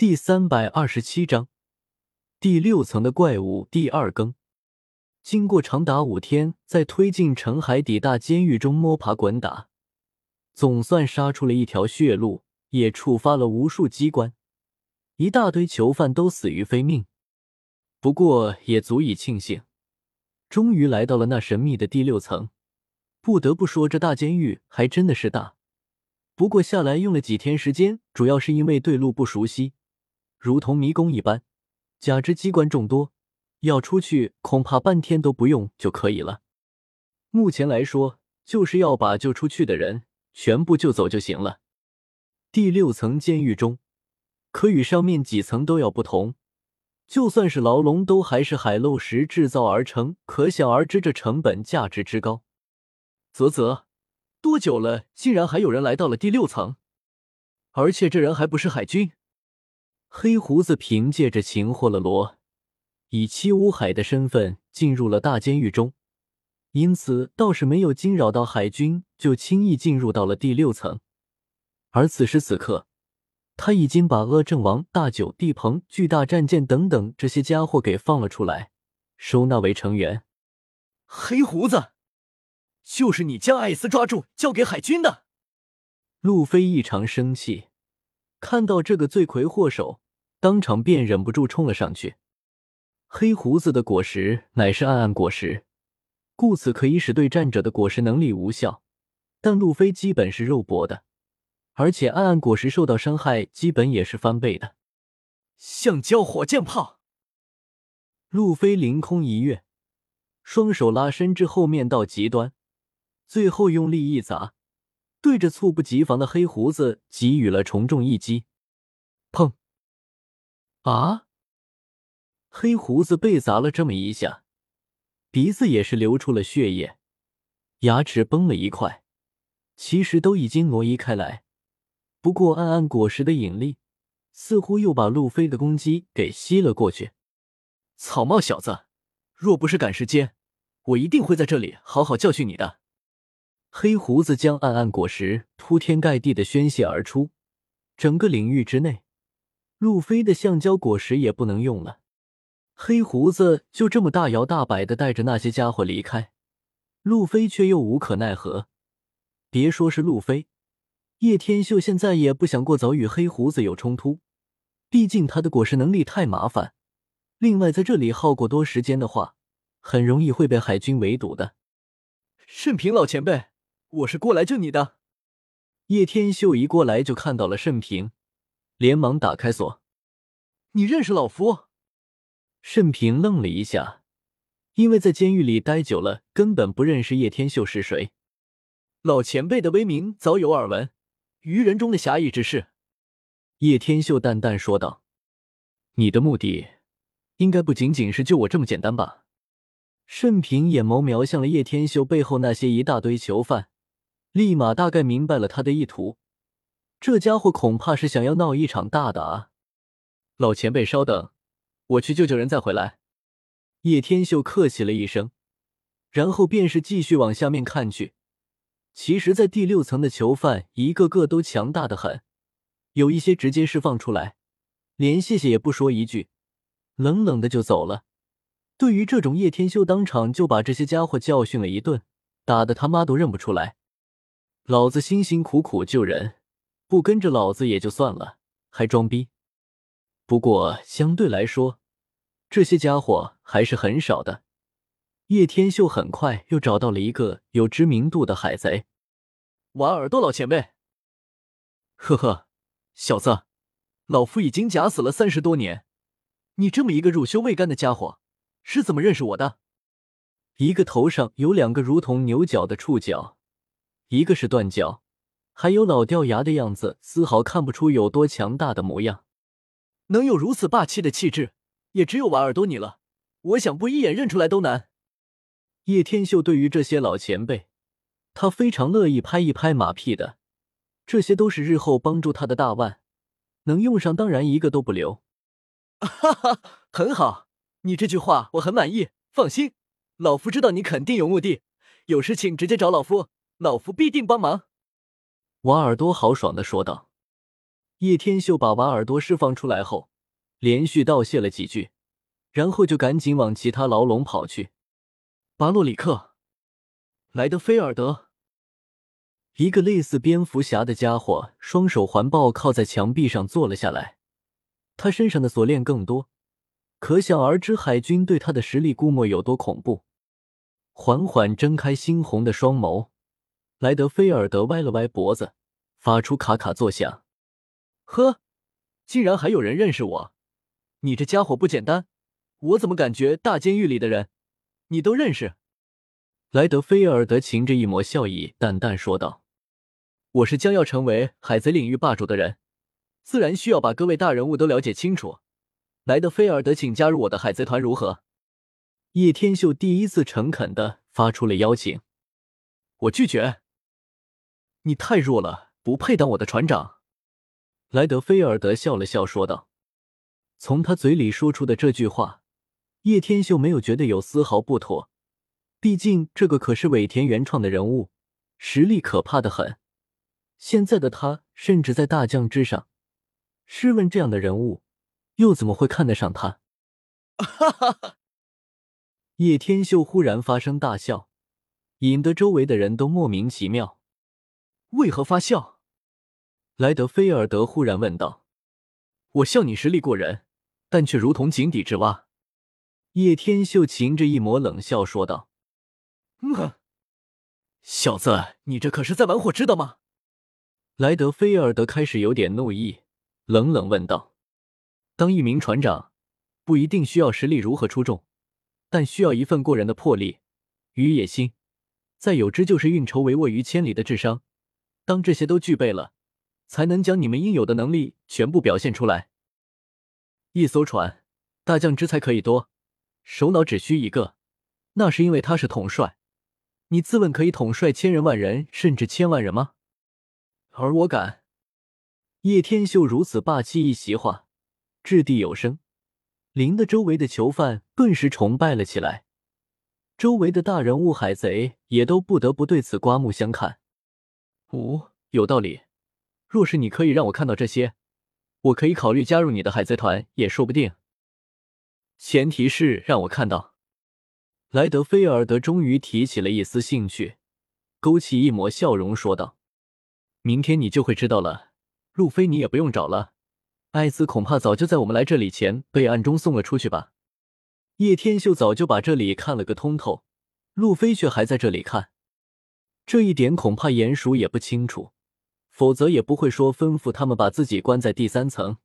第三百二十七章，第六层的怪物第二更。经过长达五天在推进城海底大监狱中摸爬滚打，总算杀出了一条血路，也触发了无数机关，一大堆囚犯都死于非命。不过也足以庆幸，终于来到了那神秘的第六层。不得不说，这大监狱还真的是大。不过下来用了几天时间，主要是因为对路不熟悉。如同迷宫一般，假肢机关众多，要出去恐怕半天都不用就可以了。目前来说，就是要把救出去的人全部救走就行了。第六层监狱中，可与上面几层都要不同。就算是牢笼，都还是海漏石制造而成，可想而知这成本价值之高。啧啧，多久了，竟然还有人来到了第六层，而且这人还不是海军。黑胡子凭借着擒获了罗，以七武海的身份进入了大监狱中，因此倒是没有惊扰到海军，就轻易进入到了第六层。而此时此刻，他已经把阿正王、大九、地鹏、巨大战舰等等这些家伙给放了出来，收纳为成员。黑胡子，就是你将艾斯抓住交给海军的？路飞异常生气。看到这个罪魁祸首，当场便忍不住冲了上去。黑胡子的果实乃是暗暗果实，故此可以使对战者的果实能力无效。但路飞基本是肉搏的，而且暗暗果实受到伤害基本也是翻倍的。橡胶火箭炮，路飞凌空一跃，双手拉伸至后面到极端，最后用力一砸。对着猝不及防的黑胡子给予了重重一击，砰！啊！黑胡子被砸了这么一下，鼻子也是流出了血液，牙齿崩了一块，其实都已经挪移开来。不过暗暗果实的引力似乎又把路飞的攻击给吸了过去。草帽小子，若不是赶时间，我一定会在这里好好教训你的。黑胡子将暗暗果实铺天盖地的宣泄而出，整个领域之内，路飞的橡胶果实也不能用了。黑胡子就这么大摇大摆的带着那些家伙离开，路飞却又无可奈何。别说是路飞，叶天秀现在也不想过早与黑胡子有冲突，毕竟他的果实能力太麻烦。另外，在这里耗过多时间的话，很容易会被海军围堵的。甚平老前辈。我是过来救你的。叶天秀一过来就看到了盛平，连忙打开锁。你认识老夫？盛平愣了一下，因为在监狱里待久了，根本不认识叶天秀是谁。老前辈的威名早有耳闻，愚人中的侠义之士。叶天秀淡淡说道：“你的目的，应该不仅仅是救我这么简单吧？”盛平眼眸瞄向了叶天秀背后那些一大堆囚犯。立马大概明白了他的意图，这家伙恐怕是想要闹一场大的啊！老前辈稍等，我去救救人再回来。叶天秀客气了一声，然后便是继续往下面看去。其实，在第六层的囚犯一个个都强大的很，有一些直接释放出来，连谢谢也不说一句，冷冷的就走了。对于这种，叶天秀当场就把这些家伙教训了一顿，打的他妈都认不出来。老子辛辛苦苦救人，不跟着老子也就算了，还装逼。不过相对来说，这些家伙还是很少的。叶天秀很快又找到了一个有知名度的海贼，瓦尔多老前辈。呵呵，小子，老夫已经假死了三十多年，你这么一个乳臭未干的家伙，是怎么认识我的？一个头上有两个如同牛角的触角。一个是断脚，还有老掉牙的样子，丝毫看不出有多强大的模样。能有如此霸气的气质，也只有瓦尔多你了。我想不一眼认出来都难。叶天秀对于这些老前辈，他非常乐意拍一拍马屁的。这些都是日后帮助他的大腕，能用上当然一个都不留。哈哈，很好，你这句话我很满意。放心，老夫知道你肯定有目的，有事情直接找老夫。老夫必定帮忙。”瓦尔多豪爽的说道。叶天秀把瓦尔多释放出来后，连续道谢了几句，然后就赶紧往其他牢笼跑去。巴洛里克，莱德菲尔德，一个类似蝙蝠侠的家伙，双手环抱靠在墙壁上坐了下来。他身上的锁链更多，可想而知海军对他的实力估摸有多恐怖。缓缓睁开猩红的双眸，莱德菲尔德歪了歪脖子，发出咔咔作响。呵，竟然还有人认识我！你这家伙不简单，我怎么感觉大监狱里的人你都认识？莱德菲尔德噙着一抹笑意，淡淡说道：“我是将要成为海贼领域霸主的人，自然需要把各位大人物都了解清楚。莱德菲尔德，请加入我的海贼团，如何？”叶天秀第一次诚恳的发出了邀请，我拒绝。你太弱了，不配当我的船长。莱德菲尔德笑了笑说道。从他嘴里说出的这句话，叶天秀没有觉得有丝毫不妥。毕竟这个可是尾田原创的人物，实力可怕的很。现在的他甚至在大将之上，试问这样的人物，又怎么会看得上他？哈哈哈！叶天秀忽然发声大笑，引得周围的人都莫名其妙。为何发笑？莱德菲尔德忽然问道。我笑你实力过人，但却如同井底之蛙。叶天秀噙着一抹冷笑说道：“嗯哼，小子，你这可是在玩火，知道吗？”莱德菲尔德开始有点怒意，冷冷问道：“当一名船长，不一定需要实力如何出众。”但需要一份过人的魄力与野心，再有之就是运筹帷幄于千里的智商。当这些都具备了，才能将你们应有的能力全部表现出来。一艘船，大将之才可以多，首脑只需一个，那是因为他是统帅。你自问可以统帅千人万人，甚至千万人吗？而我敢。叶天秀如此霸气一席话，掷地有声。林的周围的囚犯顿时崇拜了起来，周围的大人物海贼也都不得不对此刮目相看。五有道理，若是你可以让我看到这些，我可以考虑加入你的海贼团，也说不定。前提是让我看到。莱德菲尔德终于提起了一丝兴趣，勾起一抹笑容，说道：“明天你就会知道了，路飞你也不用找了。”艾斯恐怕早就在我们来这里前被暗中送了出去吧。叶天秀早就把这里看了个通透，路飞却还在这里看，这一点恐怕鼹鼠也不清楚，否则也不会说吩咐他们把自己关在第三层。